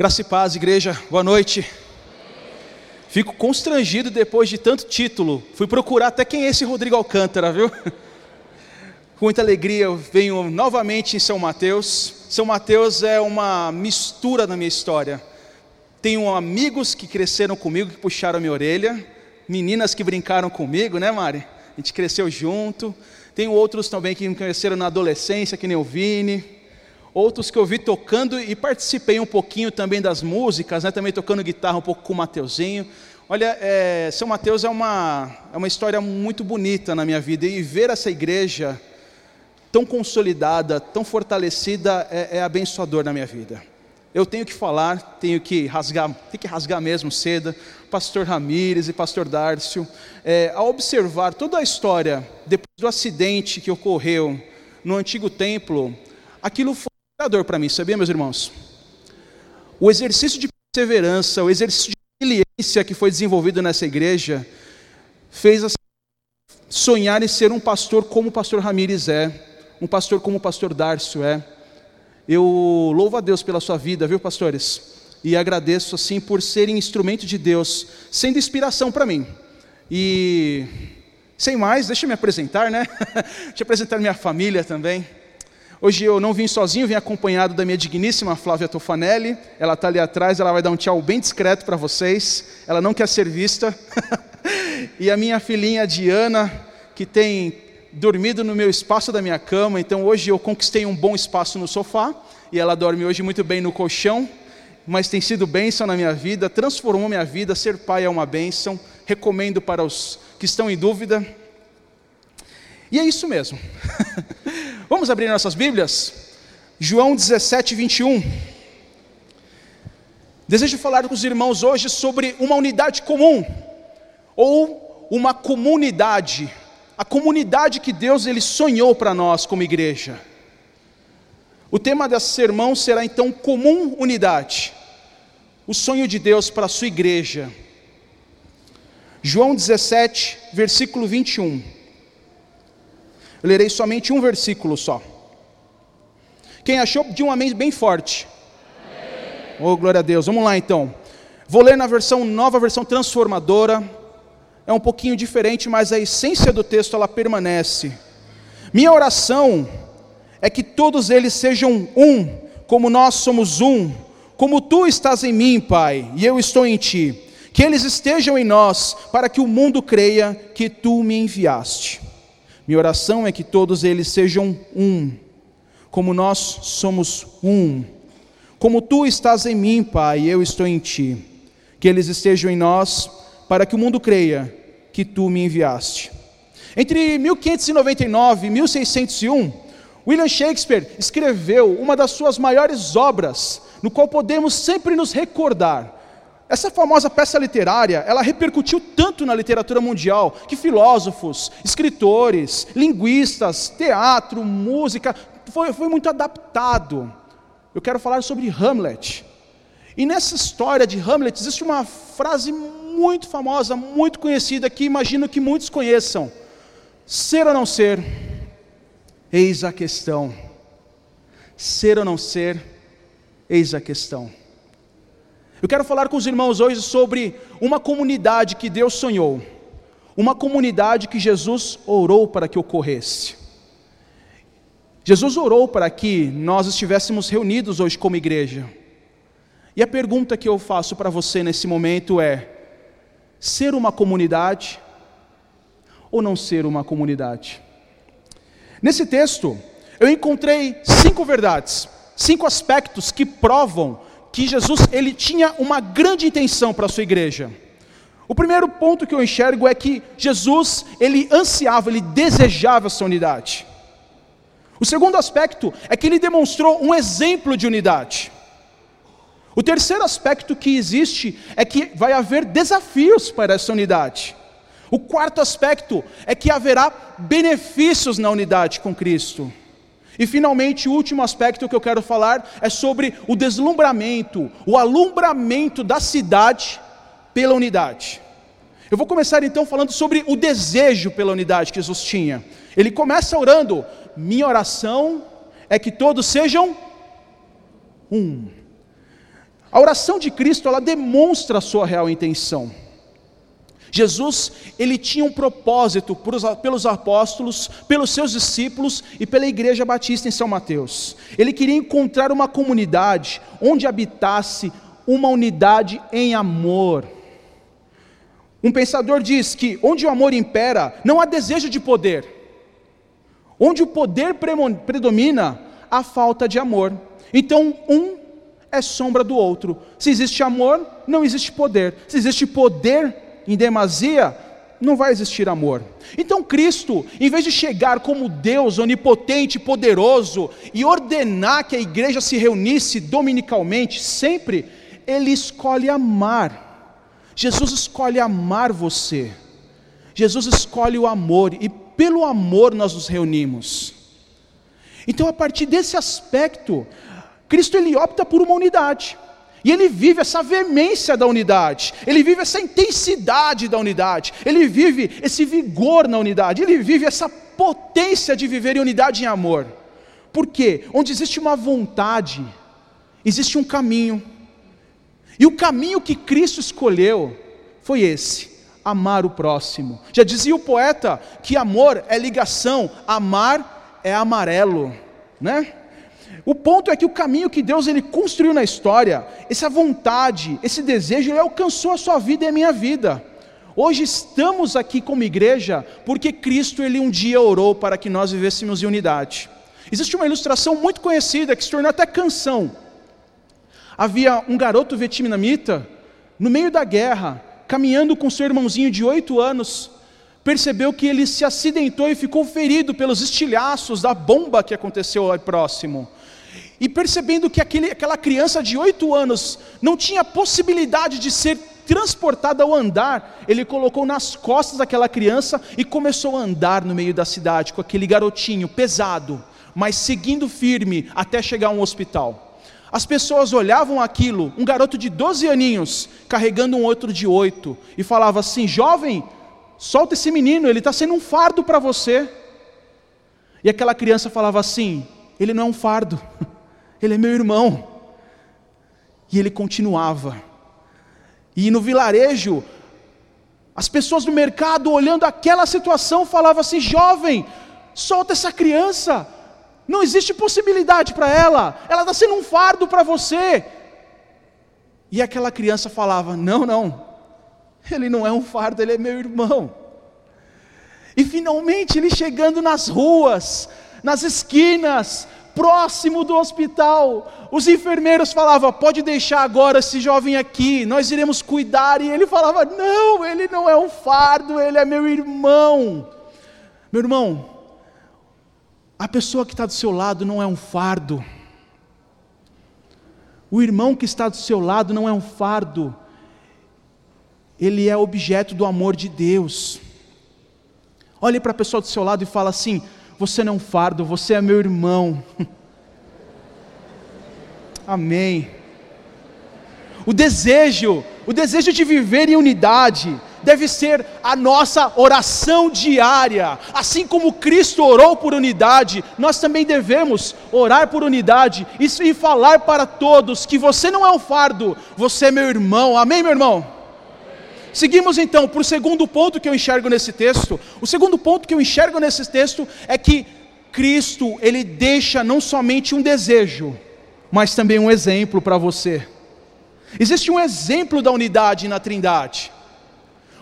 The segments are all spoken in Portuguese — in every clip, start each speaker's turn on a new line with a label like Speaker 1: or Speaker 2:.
Speaker 1: Graça e paz, igreja, boa noite. Fico constrangido depois de tanto título. Fui procurar até quem é esse Rodrigo Alcântara, viu? Com muita alegria eu venho novamente em São Mateus. São Mateus é uma mistura na minha história. Tenho amigos que cresceram comigo, que puxaram minha orelha, meninas que brincaram comigo, né, Mari? A gente cresceu junto. Tenho outros também que me conheceram na adolescência, que nem o Vini outros que eu vi tocando e participei um pouquinho também das músicas, né? também tocando guitarra um pouco com o Mateuzinho. Olha, é, São Mateus é uma, é uma história muito bonita na minha vida e ver essa igreja tão consolidada, tão fortalecida é, é abençoador na minha vida. Eu tenho que falar, tenho que rasgar, tenho que rasgar mesmo cedo. Pastor Ramires e Pastor Dárcio, é, ao observar toda a história depois do acidente que ocorreu no antigo templo, aquilo foi para mim, sabia, meus irmãos? O exercício de perseverança, o exercício de resiliência que foi desenvolvido nessa igreja, fez assim, sonhar em ser um pastor como o pastor Ramires é, um pastor como o pastor Dárcio é. Eu louvo a Deus pela sua vida, viu, pastores? E agradeço assim por serem instrumento de Deus, sendo inspiração para mim. E sem mais, deixa eu me apresentar, né? deixa eu apresentar minha família também. Hoje eu não vim sozinho, vim acompanhado da minha digníssima Flávia Tofanelli. Ela está ali atrás, ela vai dar um tchau bem discreto para vocês. Ela não quer ser vista. e a minha filhinha Diana, que tem dormido no meu espaço da minha cama. Então hoje eu conquistei um bom espaço no sofá. E ela dorme hoje muito bem no colchão. Mas tem sido bênção na minha vida, transformou minha vida. Ser pai é uma bênção. Recomendo para os que estão em dúvida. E é isso mesmo. Vamos abrir nossas Bíblias? João 17, 21. Desejo falar com os irmãos hoje sobre uma unidade comum, ou uma comunidade, a comunidade que Deus ele sonhou para nós como igreja. O tema desse sermão será então comum unidade, o sonho de Deus para a sua igreja. João 17, versículo 21. Eu lerei somente um versículo só. Quem achou, de um amém bem forte. Oh, glória a Deus. Vamos lá então. Vou ler na versão nova, versão transformadora. É um pouquinho diferente, mas a essência do texto ela permanece. Minha oração é que todos eles sejam um, como nós somos um, como tu estás em mim, Pai, e eu estou em ti. Que eles estejam em nós, para que o mundo creia que tu me enviaste. Minha oração é que todos eles sejam um, como nós somos um. Como tu estás em mim, Pai, eu estou em ti. Que eles estejam em nós, para que o mundo creia que tu me enviaste. Entre 1599 e 1601, William Shakespeare escreveu uma das suas maiores obras, no qual podemos sempre nos recordar essa famosa peça literária, ela repercutiu tanto na literatura mundial que filósofos, escritores, linguistas, teatro, música, foi, foi muito adaptado. Eu quero falar sobre Hamlet. E nessa história de Hamlet existe uma frase muito famosa, muito conhecida, que imagino que muitos conheçam: ser ou não ser, eis a questão. Ser ou não ser, eis a questão. Eu quero falar com os irmãos hoje sobre uma comunidade que Deus sonhou, uma comunidade que Jesus orou para que ocorresse. Jesus orou para que nós estivéssemos reunidos hoje como igreja. E a pergunta que eu faço para você nesse momento é: ser uma comunidade ou não ser uma comunidade? Nesse texto, eu encontrei cinco verdades, cinco aspectos que provam que Jesus ele tinha uma grande intenção para a sua igreja. O primeiro ponto que eu enxergo é que Jesus ele ansiava, ele desejava essa unidade. O segundo aspecto é que ele demonstrou um exemplo de unidade. O terceiro aspecto que existe é que vai haver desafios para essa unidade. O quarto aspecto é que haverá benefícios na unidade com Cristo. E finalmente, o último aspecto que eu quero falar é sobre o deslumbramento, o alumbramento da cidade pela unidade. Eu vou começar então falando sobre o desejo pela unidade que Jesus tinha. Ele começa orando: Minha oração é que todos sejam um. A oração de Cristo, ela demonstra a sua real intenção. Jesus, ele tinha um propósito pelos apóstolos, pelos seus discípulos e pela igreja batista em São Mateus. Ele queria encontrar uma comunidade onde habitasse uma unidade em amor. Um pensador diz que onde o amor impera, não há desejo de poder. Onde o poder predomina, há falta de amor. Então, um é sombra do outro. Se existe amor, não existe poder. Se existe poder em demasia, não vai existir amor. Então Cristo, em vez de chegar como Deus onipotente, poderoso e ordenar que a igreja se reunisse dominicalmente, sempre, ele escolhe amar. Jesus escolhe amar você. Jesus escolhe o amor e pelo amor nós nos reunimos. Então, a partir desse aspecto, Cristo ele opta por uma unidade. E ele vive essa veemência da unidade, ele vive essa intensidade da unidade, ele vive esse vigor na unidade, ele vive essa potência de viver em unidade em amor. Por quê? Onde existe uma vontade, existe um caminho. E o caminho que Cristo escolheu foi esse: amar o próximo. Já dizia o poeta que amor é ligação, amar é amarelo, né? O ponto é que o caminho que Deus ele construiu na história, essa vontade, esse desejo, ele alcançou a sua vida e a minha vida. Hoje estamos aqui como igreja porque Cristo ele um dia orou para que nós vivêssemos em unidade. Existe uma ilustração muito conhecida que se tornou até canção. Havia um garoto vietnamita no meio da guerra, caminhando com seu irmãozinho de oito anos, percebeu que ele se acidentou e ficou ferido pelos estilhaços da bomba que aconteceu próximo. E percebendo que aquele, aquela criança de oito anos não tinha possibilidade de ser transportada ao andar, ele colocou nas costas daquela criança e começou a andar no meio da cidade com aquele garotinho pesado, mas seguindo firme até chegar a um hospital. As pessoas olhavam aquilo, um garoto de 12 aninhos carregando um outro de oito, e falava assim: jovem, solta esse menino, ele está sendo um fardo para você. E aquela criança falava assim: ele não é um fardo. Ele é meu irmão. E ele continuava. E no vilarejo, as pessoas do mercado, olhando aquela situação, falavam assim: jovem, solta essa criança. Não existe possibilidade para ela. Ela está sendo um fardo para você. E aquela criança falava: Não, não. Ele não é um fardo, ele é meu irmão. E finalmente ele chegando nas ruas, nas esquinas, próximo do hospital. Os enfermeiros falavam: pode deixar agora esse jovem aqui, nós iremos cuidar. E ele falava: não, ele não é um fardo, ele é meu irmão. Meu irmão, a pessoa que está do seu lado não é um fardo. O irmão que está do seu lado não é um fardo, ele é objeto do amor de Deus. Olhe para a pessoa do seu lado e fala assim: você não é um fardo, você é meu irmão. Amém. O desejo, o desejo de viver em unidade, deve ser a nossa oração diária. Assim como Cristo orou por unidade, nós também devemos orar por unidade e falar para todos que você não é um fardo, você é meu irmão. Amém, meu irmão? Seguimos então para o segundo ponto que eu enxergo nesse texto. O segundo ponto que eu enxergo nesse texto é que Cristo, ele deixa não somente um desejo, mas também um exemplo para você. Existe um exemplo da unidade na Trindade.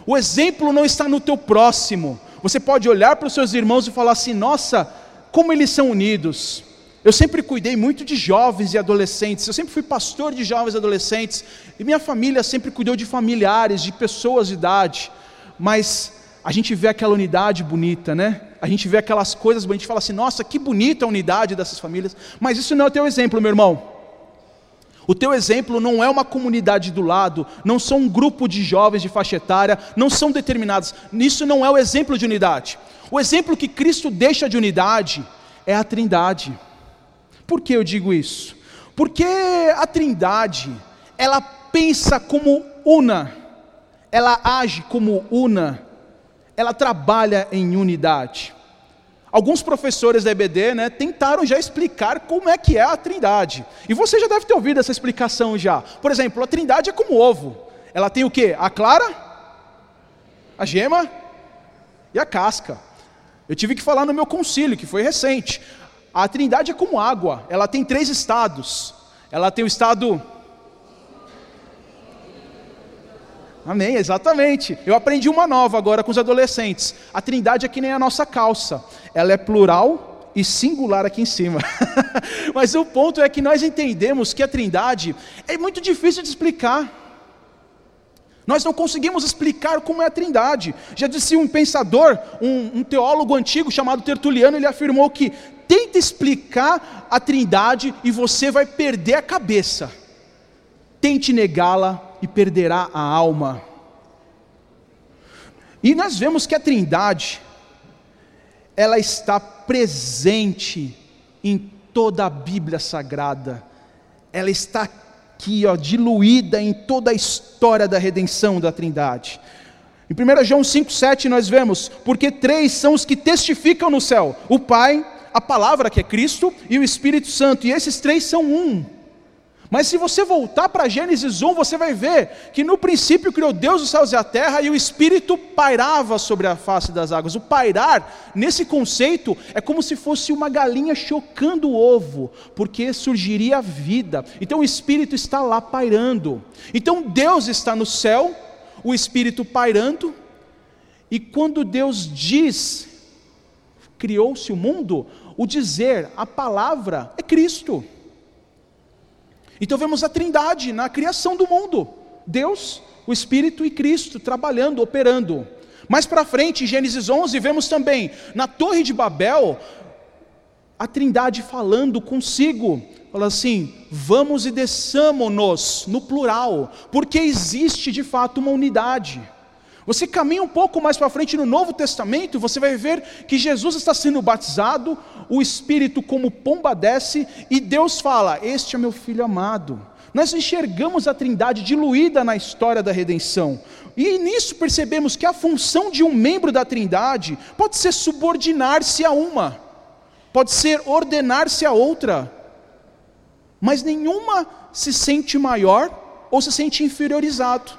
Speaker 1: O exemplo não está no teu próximo. Você pode olhar para os seus irmãos e falar assim: "Nossa, como eles são unidos". Eu sempre cuidei muito de jovens e adolescentes, eu sempre fui pastor de jovens e adolescentes, e minha família sempre cuidou de familiares, de pessoas de idade, mas a gente vê aquela unidade bonita, né? A gente vê aquelas coisas a gente fala assim, nossa, que bonita a unidade dessas famílias, mas isso não é o teu exemplo, meu irmão. O teu exemplo não é uma comunidade do lado, não são um grupo de jovens de faixa etária, não são determinados. Isso não é o exemplo de unidade. O exemplo que Cristo deixa de unidade é a Trindade. Por que eu digo isso? Porque a Trindade, ela pensa como una, ela age como una, ela trabalha em unidade. Alguns professores da EBD né, tentaram já explicar como é que é a trindade. E você já deve ter ouvido essa explicação já. Por exemplo, a trindade é como ovo. Ela tem o que? A clara, a gema e a casca. Eu tive que falar no meu concílio, que foi recente. A trindade é como água. Ela tem três estados. Ela tem o estado Amém, exatamente. Eu aprendi uma nova agora com os adolescentes. A trindade é que nem a nossa calça. Ela é plural e singular aqui em cima. Mas o ponto é que nós entendemos que a trindade é muito difícil de explicar. Nós não conseguimos explicar como é a trindade. Já disse um pensador, um, um teólogo antigo chamado Tertuliano, ele afirmou que tenta explicar a trindade e você vai perder a cabeça. Tente negá-la e perderá a alma. E nós vemos que a Trindade, ela está presente em toda a Bíblia Sagrada, ela está aqui, ó, diluída em toda a história da redenção da Trindade. Em 1 João 5,7 nós vemos, porque três são os que testificam no céu: o Pai, a palavra que é Cristo e o Espírito Santo, e esses três são um. Mas se você voltar para Gênesis 1, você vai ver que no princípio criou Deus os céus e a terra e o Espírito pairava sobre a face das águas. O pairar, nesse conceito, é como se fosse uma galinha chocando o ovo, porque surgiria a vida. Então o Espírito está lá pairando. Então Deus está no céu, o Espírito pairando, e quando Deus diz, criou-se o mundo, o dizer, a palavra é Cristo. Então vemos a Trindade na criação do mundo: Deus, o Espírito e Cristo trabalhando, operando. Mais para frente, em Gênesis 11, vemos também na Torre de Babel a Trindade falando consigo. Fala assim: vamos e desçamos-nos, no plural, porque existe de fato uma unidade. Você caminha um pouco mais para frente no Novo Testamento, você vai ver que Jesus está sendo batizado, o Espírito como pomba desce, e Deus fala: Este é meu filho amado. Nós enxergamos a trindade diluída na história da redenção. E nisso percebemos que a função de um membro da trindade pode ser subordinar-se a uma, pode ser ordenar-se a outra, mas nenhuma se sente maior ou se sente inferiorizado.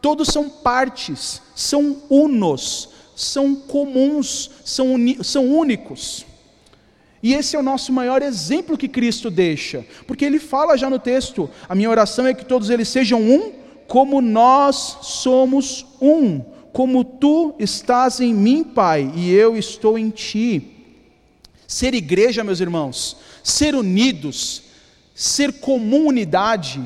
Speaker 1: Todos são partes, são unos, são comuns, são, são únicos. E esse é o nosso maior exemplo que Cristo deixa, porque ele fala já no texto: a minha oração é que todos eles sejam um, como nós somos um, como tu estás em mim, Pai, e eu estou em ti. Ser igreja, meus irmãos, ser unidos, ser comunidade,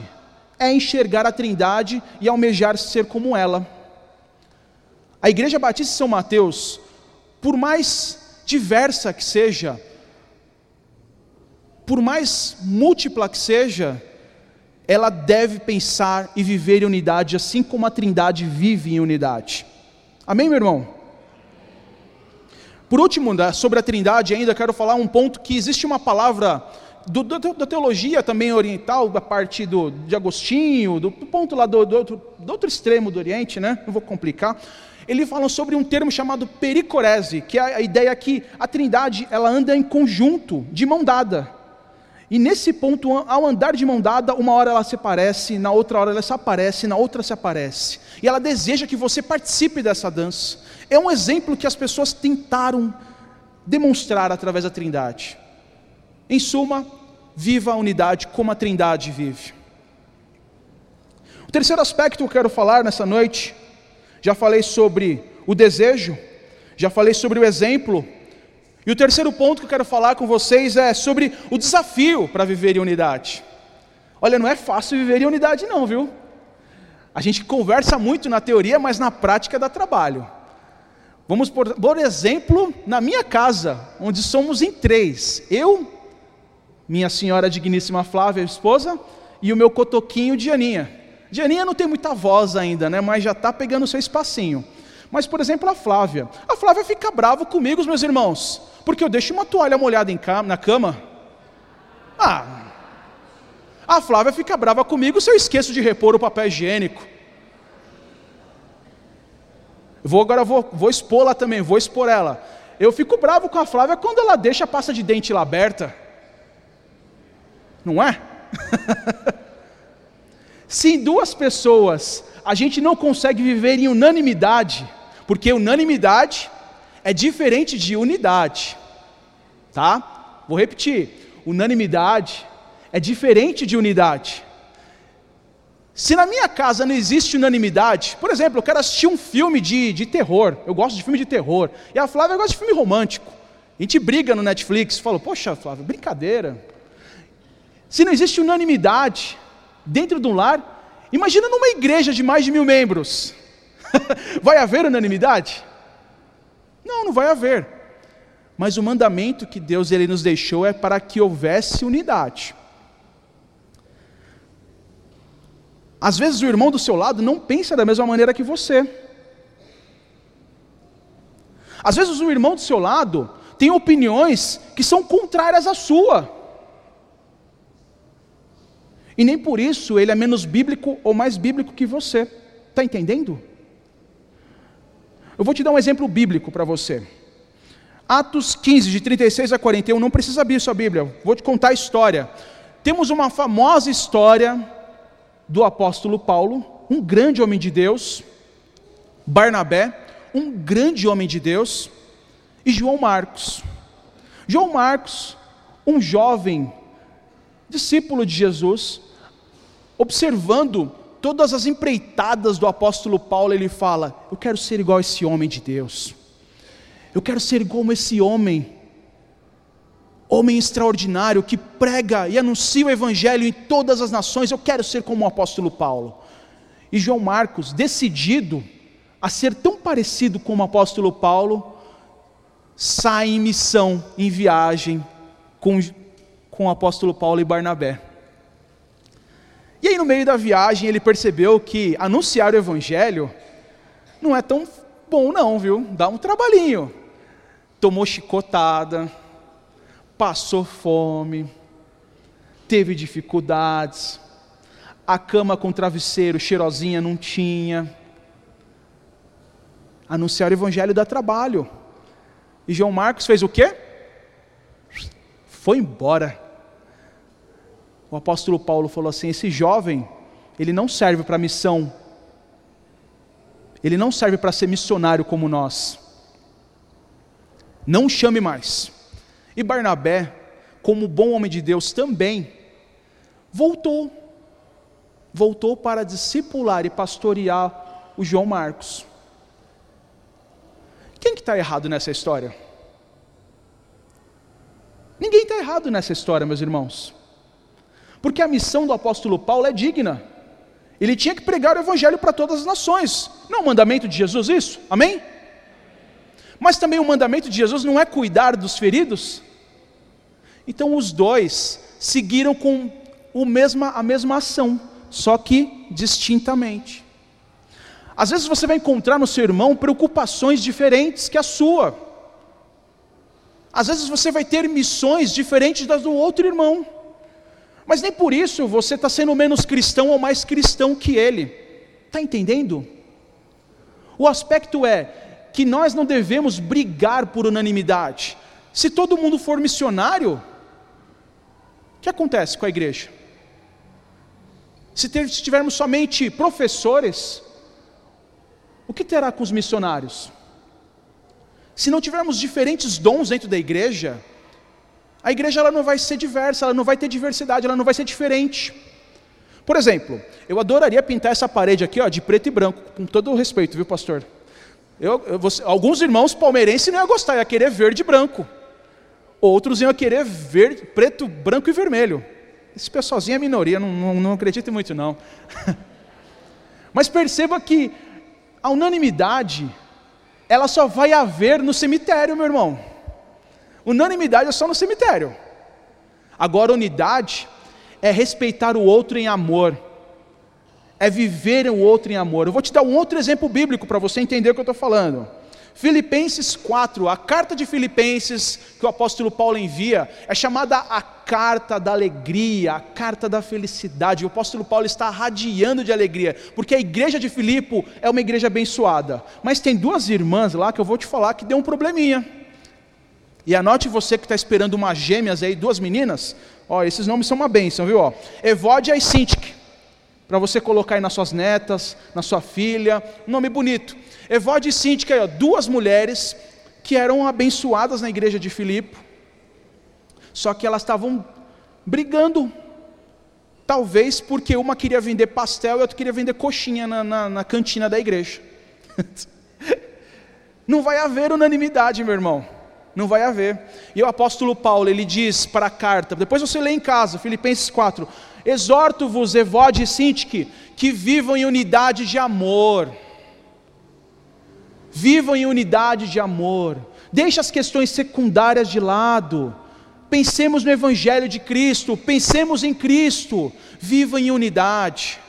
Speaker 1: é enxergar a Trindade e almejar ser como ela. A Igreja Batista de São Mateus, por mais diversa que seja, por mais múltipla que seja, ela deve pensar e viver em unidade, assim como a Trindade vive em unidade. Amém, meu irmão? Por último, sobre a Trindade, ainda quero falar um ponto que existe uma palavra do, do, da teologia também oriental, da parte do, de Agostinho, do, do ponto lá do, outro, do outro extremo do Oriente, né? não vou complicar, eles falam sobre um termo chamado pericorese, que é a ideia que a trindade ela anda em conjunto, de mão dada. E nesse ponto, ao andar de mão dada, uma hora ela se aparece, na outra hora ela se aparece, na outra se aparece. E ela deseja que você participe dessa dança. É um exemplo que as pessoas tentaram demonstrar através da trindade. Em suma, viva a unidade como a Trindade vive. O terceiro aspecto que eu quero falar nessa noite, já falei sobre o desejo, já falei sobre o exemplo, e o terceiro ponto que eu quero falar com vocês é sobre o desafio para viver em unidade. Olha, não é fácil viver em unidade, não, viu? A gente conversa muito na teoria, mas na prática dá trabalho. Vamos, por, por exemplo, na minha casa, onde somos em três: eu, minha senhora digníssima Flávia, esposa, e o meu cotoquinho Dianinha. Dianinha não tem muita voz ainda, né, mas já está pegando seu espacinho. Mas, por exemplo, a Flávia. A Flávia fica brava comigo, meus irmãos, porque eu deixo uma toalha molhada na cama. Ah, a Flávia fica brava comigo se eu esqueço de repor o papel higiênico. Vou agora vou, vou expor lá também, vou expor ela. Eu fico bravo com a Flávia quando ela deixa a pasta de dente lá aberta. Não é? Se duas pessoas a gente não consegue viver em unanimidade, porque unanimidade é diferente de unidade, tá? Vou repetir: unanimidade é diferente de unidade. Se na minha casa não existe unanimidade, por exemplo, eu quero assistir um filme de, de terror, eu gosto de filme de terror, e a Flávia gosta de filme romântico. A gente briga no Netflix, fala, poxa, Flávia, brincadeira. Se não existe unanimidade dentro de um lar, imagina numa igreja de mais de mil membros. vai haver unanimidade? Não, não vai haver. Mas o mandamento que Deus ele nos deixou é para que houvesse unidade. Às vezes o irmão do seu lado não pensa da mesma maneira que você. Às vezes o irmão do seu lado tem opiniões que são contrárias à sua. E nem por isso ele é menos bíblico ou mais bíblico que você. Está entendendo? Eu vou te dar um exemplo bíblico para você. Atos 15, de 36 a 41, não precisa abrir sua Bíblia, vou te contar a história. Temos uma famosa história do apóstolo Paulo, um grande homem de Deus, Barnabé, um grande homem de Deus, e João Marcos. João Marcos, um jovem discípulo de Jesus, observando todas as empreitadas do apóstolo Paulo, ele fala: Eu quero ser igual a esse homem de Deus, eu quero ser a esse homem homem extraordinário que prega e anuncia o evangelho em todas as nações. Eu quero ser como o apóstolo Paulo. E João Marcos, decidido a ser tão parecido com o apóstolo Paulo, sai em missão, em viagem com, com o apóstolo Paulo e Barnabé. E aí, no meio da viagem, ele percebeu que anunciar o evangelho não é tão bom, não, viu? Dá um trabalhinho. Tomou chicotada passou fome, teve dificuldades, a cama com travesseiro cheirosinha não tinha. Anunciar o evangelho dá trabalho. E João Marcos fez o quê? Foi embora. O apóstolo Paulo falou assim: esse jovem, ele não serve para missão, ele não serve para ser missionário como nós. Não chame mais. E Barnabé, como bom homem de Deus também, voltou. Voltou para discipular e pastorear o João Marcos. Quem que está errado nessa história? Ninguém está errado nessa história, meus irmãos. Porque a missão do apóstolo Paulo é digna. Ele tinha que pregar o evangelho para todas as nações. Não é um mandamento de Jesus isso? Amém? Mas também o mandamento de Jesus não é cuidar dos feridos? Então os dois seguiram com o mesma, a mesma ação, só que distintamente. Às vezes você vai encontrar no seu irmão preocupações diferentes que a sua. Às vezes você vai ter missões diferentes das do outro irmão. Mas nem por isso você está sendo menos cristão ou mais cristão que ele. Está entendendo? O aspecto é que nós não devemos brigar por unanimidade. Se todo mundo for missionário, o que acontece com a igreja? Se, tivermos somente professores, o que terá com os missionários? Se não tivermos diferentes dons dentro da igreja, a igreja ela não vai ser diversa, ela não vai ter diversidade, ela não vai ser diferente. Por exemplo, eu adoraria pintar essa parede aqui ó, de preto e branco, com todo o respeito, viu, pastor? Eu, eu, você, alguns irmãos palmeirenses não iam gostar, ia querer verde e branco. Outros iam querer ver preto, branco e vermelho. Esse pessoalzinho é minoria, não, não, não acredito muito não. Mas perceba que a unanimidade, ela só vai haver no cemitério, meu irmão. Unanimidade é só no cemitério. Agora, unidade é respeitar o outro em amor, é viver o outro em amor. Eu vou te dar um outro exemplo bíblico para você entender o que eu estou falando. Filipenses 4, a carta de Filipenses que o apóstolo Paulo envia, é chamada a carta da alegria, a carta da felicidade. O apóstolo Paulo está radiando de alegria, porque a igreja de Filipe é uma igreja abençoada. Mas tem duas irmãs lá que eu vou te falar que deu um probleminha. E anote você que está esperando umas gêmeas aí, duas meninas. Ó, esses nomes são uma bênção, viu? Ó, Evódia e Sintik. Para você colocar aí nas suas netas, na sua filha. Um nome bonito. Evódia e Sintik, aí, ó, duas mulheres que eram abençoadas na igreja de Filipe. Só que elas estavam brigando. Talvez porque uma queria vender pastel e outra queria vender coxinha na, na, na cantina da igreja. Não vai haver unanimidade, meu irmão. Não vai haver. E o apóstolo Paulo, ele diz para a carta, depois você lê em casa, Filipenses 4: Exorto-vos, Evode e Sintique, que vivam em unidade de amor. Vivam em unidade de amor. Deixe as questões secundárias de lado. Pensemos no Evangelho de Cristo, pensemos em Cristo, viva em unidade.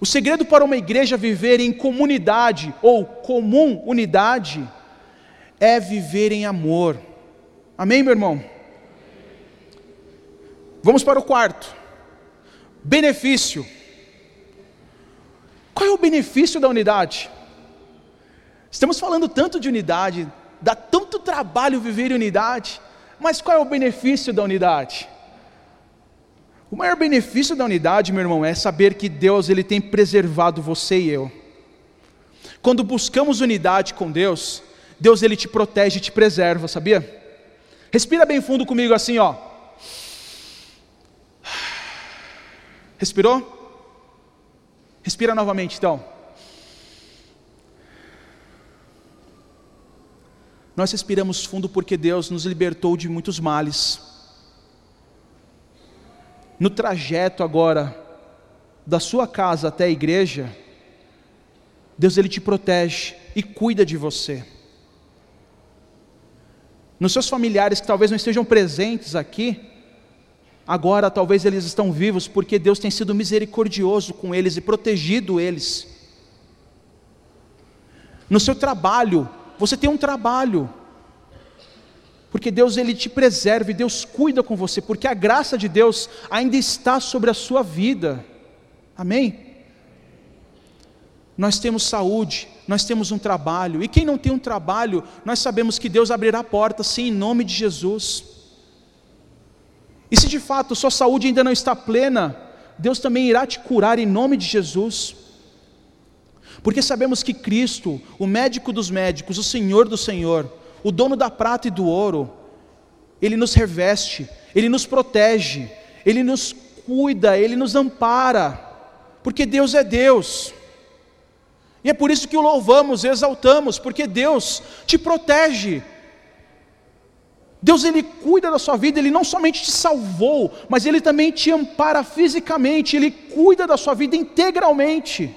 Speaker 1: O segredo para uma igreja viver em comunidade ou comum unidade é viver em amor. Amém, meu irmão? Vamos para o quarto. Benefício. Qual é o benefício da unidade? Estamos falando tanto de unidade, dá tanto trabalho viver em unidade, mas qual é o benefício da unidade? O maior benefício da unidade, meu irmão, é saber que Deus ele tem preservado você e eu. Quando buscamos unidade com Deus, Deus ele te protege e te preserva, sabia? Respira bem fundo comigo assim, ó. Respirou? Respira novamente, então. Nós respiramos fundo porque Deus nos libertou de muitos males. No trajeto agora da sua casa até a igreja, Deus ele te protege e cuida de você nos seus familiares que talvez não estejam presentes aqui, agora talvez eles estão vivos porque Deus tem sido misericordioso com eles e protegido eles. No seu trabalho, você tem um trabalho, porque Deus ele te preserva e Deus cuida com você, porque a graça de Deus ainda está sobre a sua vida. Amém? Nós temos saúde, nós temos um trabalho, e quem não tem um trabalho, nós sabemos que Deus abrirá portas, sim, em nome de Jesus. E se de fato sua saúde ainda não está plena, Deus também irá te curar em nome de Jesus. Porque sabemos que Cristo, o médico dos médicos, o Senhor do Senhor, o dono da prata e do ouro, Ele nos reveste, Ele nos protege, Ele nos cuida, Ele nos ampara, porque Deus é Deus. E é por isso que o louvamos, exaltamos, porque Deus te protege. Deus ele cuida da sua vida, ele não somente te salvou, mas ele também te ampara fisicamente, ele cuida da sua vida integralmente.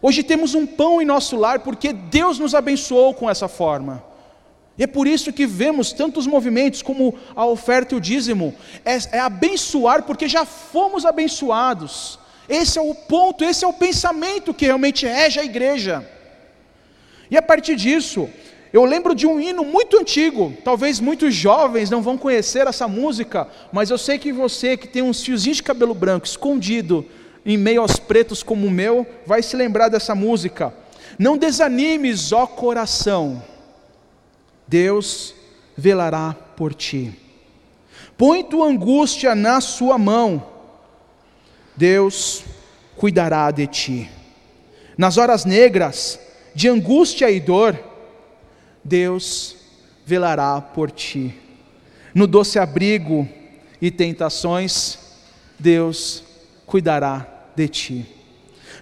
Speaker 1: Hoje temos um pão em nosso lar porque Deus nos abençoou com essa forma. E é por isso que vemos tantos movimentos como a oferta e o dízimo, é, é abençoar porque já fomos abençoados. Esse é o ponto, esse é o pensamento que realmente rege a igreja. E a partir disso, eu lembro de um hino muito antigo, talvez muitos jovens não vão conhecer essa música, mas eu sei que você que tem uns fiozinhos de cabelo branco escondido em meio aos pretos como o meu, vai se lembrar dessa música. Não desanimes, ó coração, Deus velará por ti. Põe tua angústia na sua mão, Deus cuidará de ti. Nas horas negras, de angústia e dor, Deus velará por ti. No doce abrigo e tentações, Deus cuidará de ti.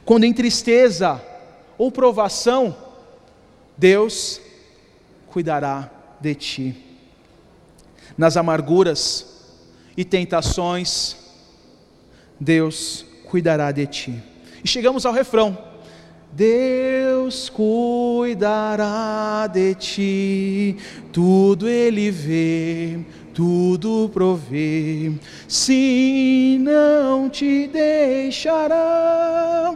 Speaker 1: Quando em tristeza ou provação, Deus cuidará de ti. Nas amarguras e tentações, Deus cuidará de ti. E chegamos ao refrão. Deus cuidará de ti, tudo Ele vê, tudo provê, se não te deixará,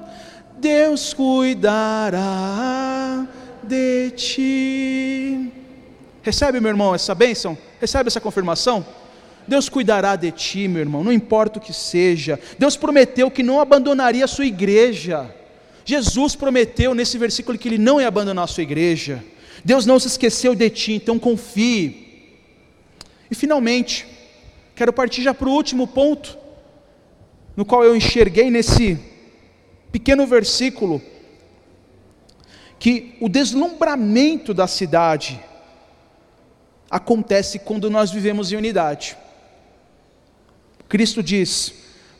Speaker 1: Deus cuidará de ti. Recebe, meu irmão, essa bênção? Recebe essa confirmação? Deus cuidará de ti, meu irmão, não importa o que seja. Deus prometeu que não abandonaria a sua igreja. Jesus prometeu nesse versículo que ele não ia abandonar a sua igreja. Deus não se esqueceu de ti, então confie. E finalmente, quero partir já para o último ponto, no qual eu enxerguei nesse pequeno versículo, que o deslumbramento da cidade acontece quando nós vivemos em unidade. Cristo diz: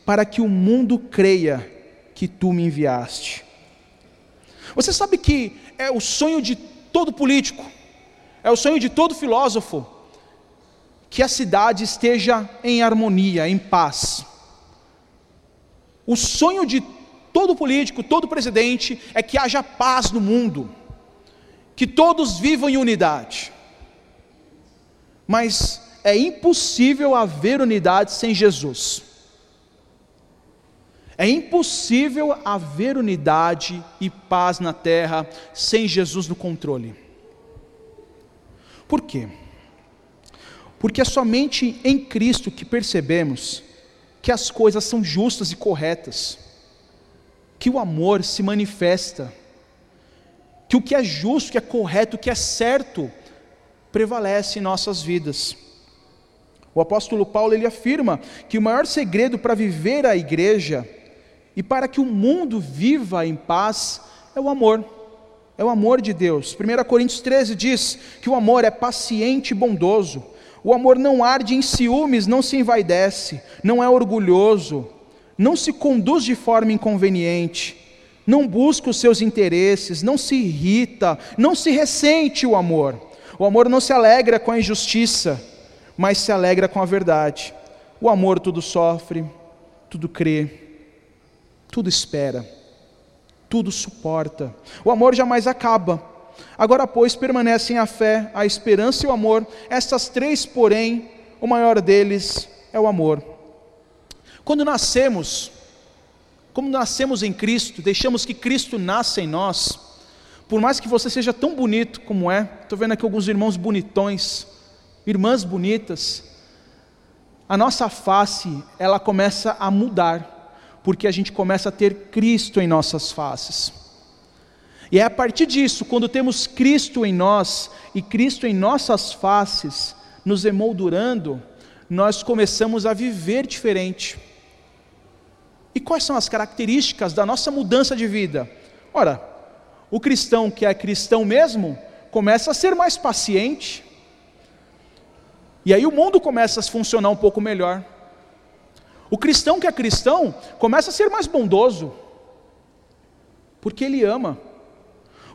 Speaker 1: para que o mundo creia que tu me enviaste. Você sabe que é o sonho de todo político, é o sonho de todo filósofo, que a cidade esteja em harmonia, em paz. O sonho de todo político, todo presidente, é que haja paz no mundo, que todos vivam em unidade. Mas é impossível haver unidade sem Jesus. É impossível haver unidade e paz na terra sem Jesus no controle. Por quê? Porque é somente em Cristo que percebemos que as coisas são justas e corretas, que o amor se manifesta, que o que é justo, que é correto, o que é certo, prevalece em nossas vidas. O apóstolo Paulo ele afirma que o maior segredo para viver a igreja e para que o mundo viva em paz é o amor. É o amor de Deus. 1 Coríntios 13 diz que o amor é paciente e bondoso. O amor não arde em ciúmes, não se envaidece, não é orgulhoso, não se conduz de forma inconveniente, não busca os seus interesses, não se irrita, não se ressente o amor. O amor não se alegra com a injustiça, mas se alegra com a verdade. O amor tudo sofre, tudo crê, tudo espera, tudo suporta. O amor jamais acaba. Agora, pois, permanecem a fé, a esperança e o amor. Estas três, porém, o maior deles é o amor. Quando nascemos, como nascemos em Cristo, deixamos que Cristo nasça em nós. Por mais que você seja tão bonito como é, estou vendo aqui alguns irmãos bonitões, irmãs bonitas, a nossa face, ela começa a mudar porque a gente começa a ter Cristo em nossas faces. E é a partir disso, quando temos Cristo em nós e Cristo em nossas faces, nos emoldurando, nós começamos a viver diferente. E quais são as características da nossa mudança de vida? Ora, o cristão que é cristão mesmo, começa a ser mais paciente, e aí o mundo começa a funcionar um pouco melhor. O cristão que é cristão começa a ser mais bondoso, porque ele ama.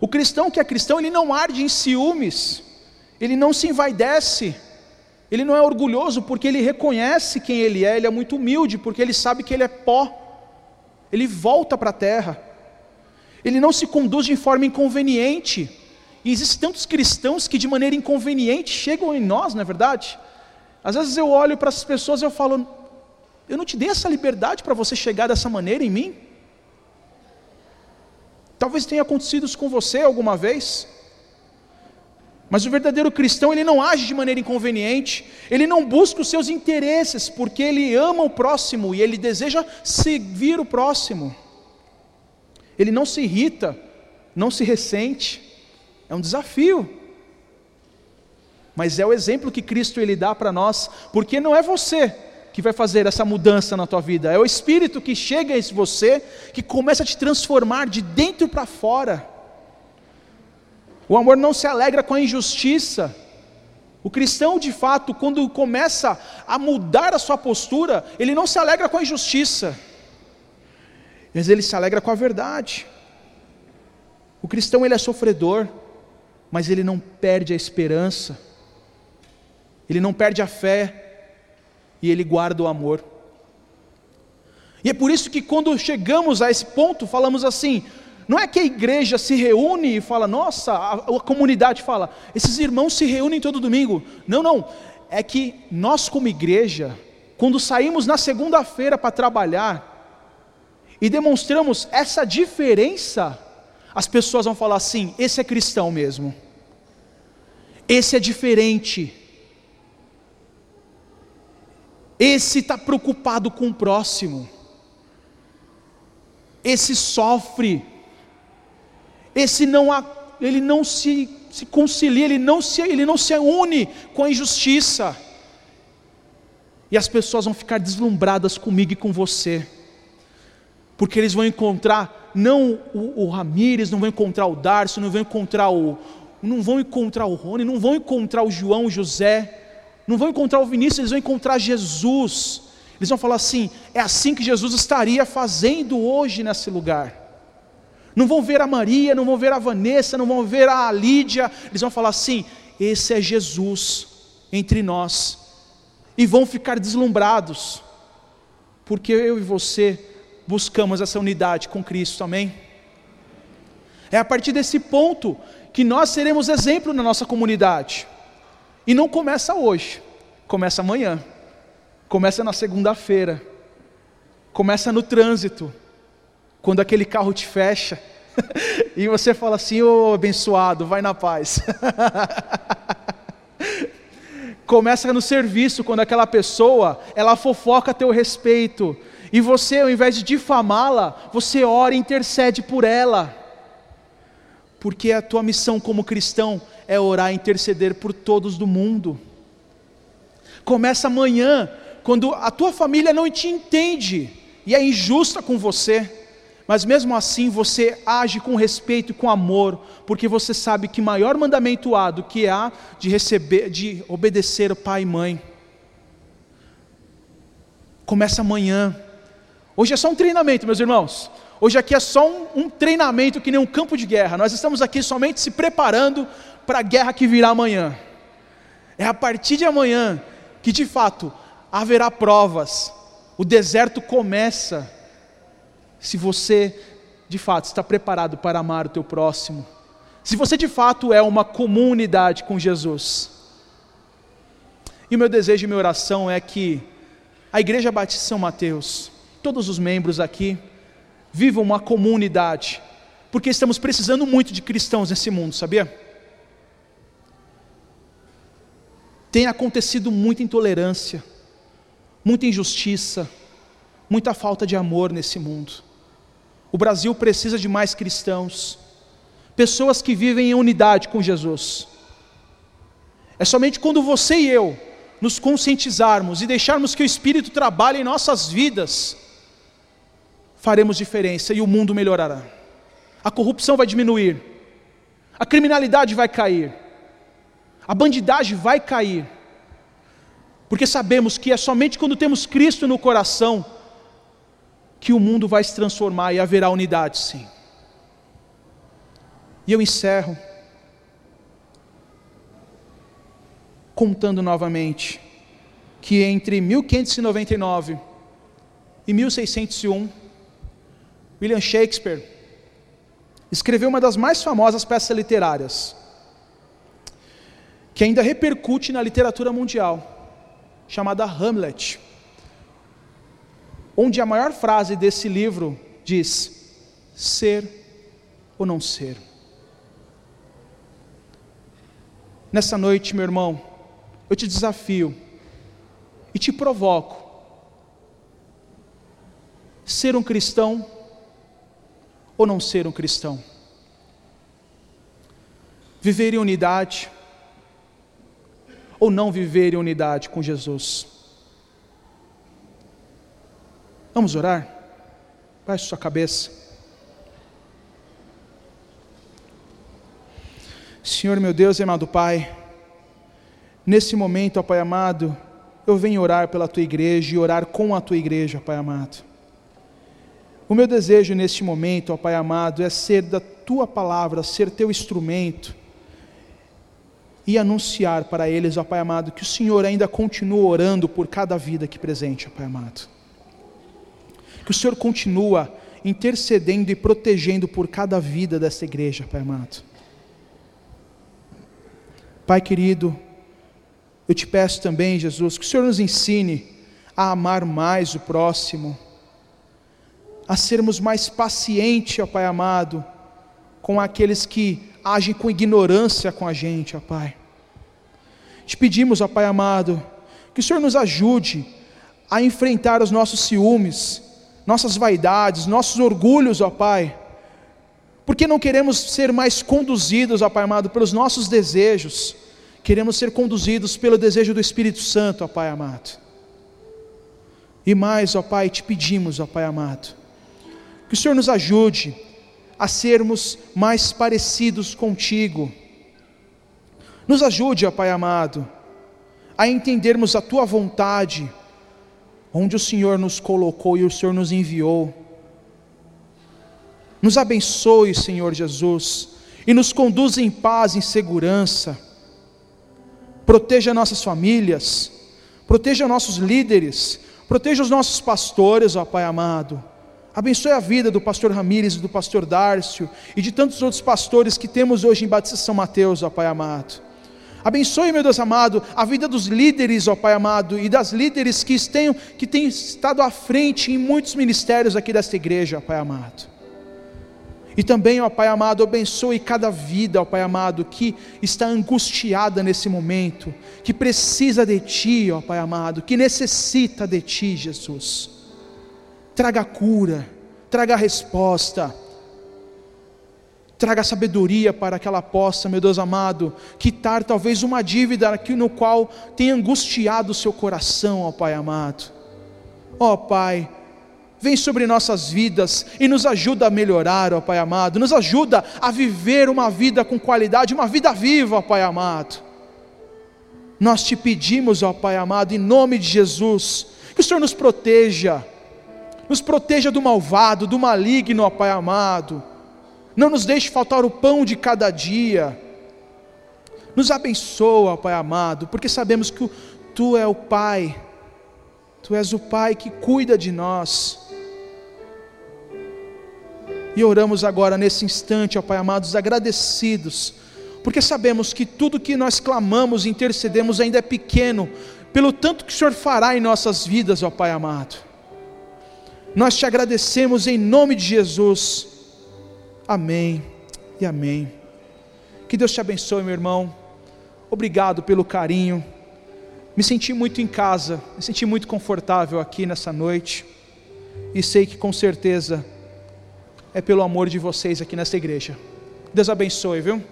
Speaker 1: O cristão que é cristão, ele não arde em ciúmes, ele não se envaidece, ele não é orgulhoso porque ele reconhece quem ele é, ele é muito humilde porque ele sabe que ele é pó, ele volta para a terra, ele não se conduz de forma inconveniente. E existem tantos cristãos que de maneira inconveniente chegam em nós, não é verdade? Às vezes eu olho para essas pessoas e eu falo, eu não te dei essa liberdade para você chegar dessa maneira em mim? Talvez tenha acontecido isso com você alguma vez. Mas o verdadeiro cristão, ele não age de maneira inconveniente, ele não busca os seus interesses, porque ele ama o próximo e ele deseja servir o próximo. Ele não se irrita, não se ressente. É um desafio. Mas é o exemplo que Cristo ele dá para nós, porque não é você que vai fazer essa mudança na tua vida. É o Espírito que chega em você, que começa a te transformar de dentro para fora. O amor não se alegra com a injustiça. O cristão, de fato, quando começa a mudar a sua postura, ele não se alegra com a injustiça, mas ele se alegra com a verdade. O cristão, ele é sofredor, mas ele não perde a esperança, ele não perde a fé, e ele guarda o amor. E é por isso que quando chegamos a esse ponto, falamos assim: não é que a igreja se reúne e fala, nossa, a, a comunidade fala, esses irmãos se reúnem todo domingo. Não, não. É que nós, como igreja, quando saímos na segunda-feira para trabalhar e demonstramos essa diferença, as pessoas vão falar assim: esse é cristão mesmo, esse é diferente, esse está preocupado com o próximo. Esse sofre. Esse não ele não se se concilia, ele não se, ele não se une com a injustiça. E as pessoas vão ficar deslumbradas comigo e com você, porque eles vão encontrar, não o, o Ramires, não vão encontrar o Darcio, não vão encontrar o, não vão encontrar o Rony, não vão encontrar o João, o José, não vão encontrar o Vinícius, eles vão encontrar Jesus. Eles vão falar assim: é assim que Jesus estaria fazendo hoje nesse lugar. Não vão ver a Maria, não vão ver a Vanessa, não vão ver a Lídia, eles vão falar assim: esse é Jesus entre nós. E vão ficar deslumbrados, porque eu e você buscamos essa unidade com Cristo, amém? É a partir desse ponto que nós seremos exemplo na nossa comunidade. E não começa hoje, começa amanhã, começa na segunda-feira, começa no trânsito, quando aquele carro te fecha, e você fala assim: ô oh, abençoado, vai na paz. começa no serviço, quando aquela pessoa, ela fofoca a teu respeito, e você, ao invés de difamá-la, você ora e intercede por ela porque a tua missão como cristão é orar e interceder por todos do mundo. Começa amanhã, quando a tua família não te entende e é injusta com você, mas mesmo assim você age com respeito e com amor, porque você sabe que maior mandamento há do que há de receber, de obedecer o pai e mãe. Começa amanhã. Hoje é só um treinamento, meus irmãos. Hoje aqui é só um, um, treinamento que nem um campo de guerra. Nós estamos aqui somente se preparando para a guerra que virá amanhã. É a partir de amanhã que de fato haverá provas. O deserto começa se você de fato está preparado para amar o teu próximo. Se você de fato é uma comunidade com Jesus. E o meu desejo e minha oração é que a Igreja Batista São Mateus, todos os membros aqui, vivam uma comunidade, porque estamos precisando muito de cristãos nesse mundo, sabia? Tem acontecido muita intolerância, muita injustiça, muita falta de amor nesse mundo. O Brasil precisa de mais cristãos, pessoas que vivem em unidade com Jesus. É somente quando você e eu nos conscientizarmos e deixarmos que o Espírito trabalhe em nossas vidas, faremos diferença e o mundo melhorará. A corrupção vai diminuir, a criminalidade vai cair, a bandidagem vai cair, porque sabemos que é somente quando temos Cristo no coração que o mundo vai se transformar e haverá unidade, sim. E eu encerro contando novamente que entre 1599 e 1601 William Shakespeare escreveu uma das mais famosas peças literárias, que ainda repercute na literatura mundial, chamada Hamlet, onde a maior frase desse livro diz: ser ou não ser. Nessa noite, meu irmão, eu te desafio e te provoco. Ser um cristão ou não ser um cristão? Viver em unidade ou não viver em unidade com Jesus? Vamos orar? Baixe sua cabeça. Senhor meu Deus e amado Pai, nesse momento, ó Pai amado, eu venho orar pela tua igreja e orar com a tua igreja, Pai amado. O meu desejo neste momento, ó Pai amado, é ser da tua palavra, ser teu instrumento e anunciar para eles, ó Pai amado, que o Senhor ainda continua orando por cada vida aqui presente, ó Pai amado. Que o Senhor continua intercedendo e protegendo por cada vida dessa igreja, Pai amado. Pai querido, eu te peço também, Jesus, que o Senhor nos ensine a amar mais o próximo a sermos mais pacientes, ó Pai amado, com aqueles que agem com ignorância com a gente, ó Pai. Te pedimos, ó Pai amado, que o Senhor nos ajude a enfrentar os nossos ciúmes, nossas vaidades, nossos orgulhos, ó Pai, porque não queremos ser mais conduzidos, ó Pai amado, pelos nossos desejos, queremos ser conduzidos pelo desejo do Espírito Santo, ó Pai amado. E mais, ó Pai, te pedimos, ó Pai amado, que o Senhor nos ajude a sermos mais parecidos contigo. Nos ajude, ó Pai amado, a entendermos a tua vontade, onde o Senhor nos colocou e o Senhor nos enviou. Nos abençoe, Senhor Jesus, e nos conduza em paz, em segurança. Proteja nossas famílias, proteja nossos líderes, proteja os nossos pastores, ó Pai amado. Abençoe a vida do pastor Ramires e do pastor Dárcio e de tantos outros pastores que temos hoje em Batista São Mateus, ó Pai amado. Abençoe, meu Deus amado, a vida dos líderes, ó Pai amado, e das líderes que, tenham, que têm estado à frente em muitos ministérios aqui desta igreja, ó Pai amado. E também, ó Pai amado, abençoe cada vida, ó Pai amado, que está angustiada nesse momento, que precisa de Ti, ó Pai amado, que necessita de Ti, Jesus. Traga cura, traga resposta, traga sabedoria para que ela possa, meu Deus amado, quitar talvez uma dívida no qual tem angustiado o seu coração, ó Pai amado. Ó Pai, vem sobre nossas vidas e nos ajuda a melhorar, ó Pai amado, nos ajuda a viver uma vida com qualidade, uma vida viva, ó Pai amado. Nós te pedimos, ó Pai amado, em nome de Jesus, que o Senhor nos proteja, nos proteja do malvado, do maligno, ó Pai amado. Não nos deixe faltar o pão de cada dia. Nos abençoa, ó Pai amado, porque sabemos que Tu é o Pai, Tu és o Pai que cuida de nós. E oramos agora nesse instante, ó Pai amados, agradecidos, porque sabemos que tudo que nós clamamos e intercedemos ainda é pequeno, pelo tanto que o Senhor fará em nossas vidas, ó Pai amado. Nós te agradecemos em nome de Jesus. Amém e amém. Que Deus te abençoe, meu irmão. Obrigado pelo carinho. Me senti muito em casa, me senti muito confortável aqui nessa noite. E sei que com certeza é pelo amor de vocês aqui nessa igreja. Deus abençoe, viu?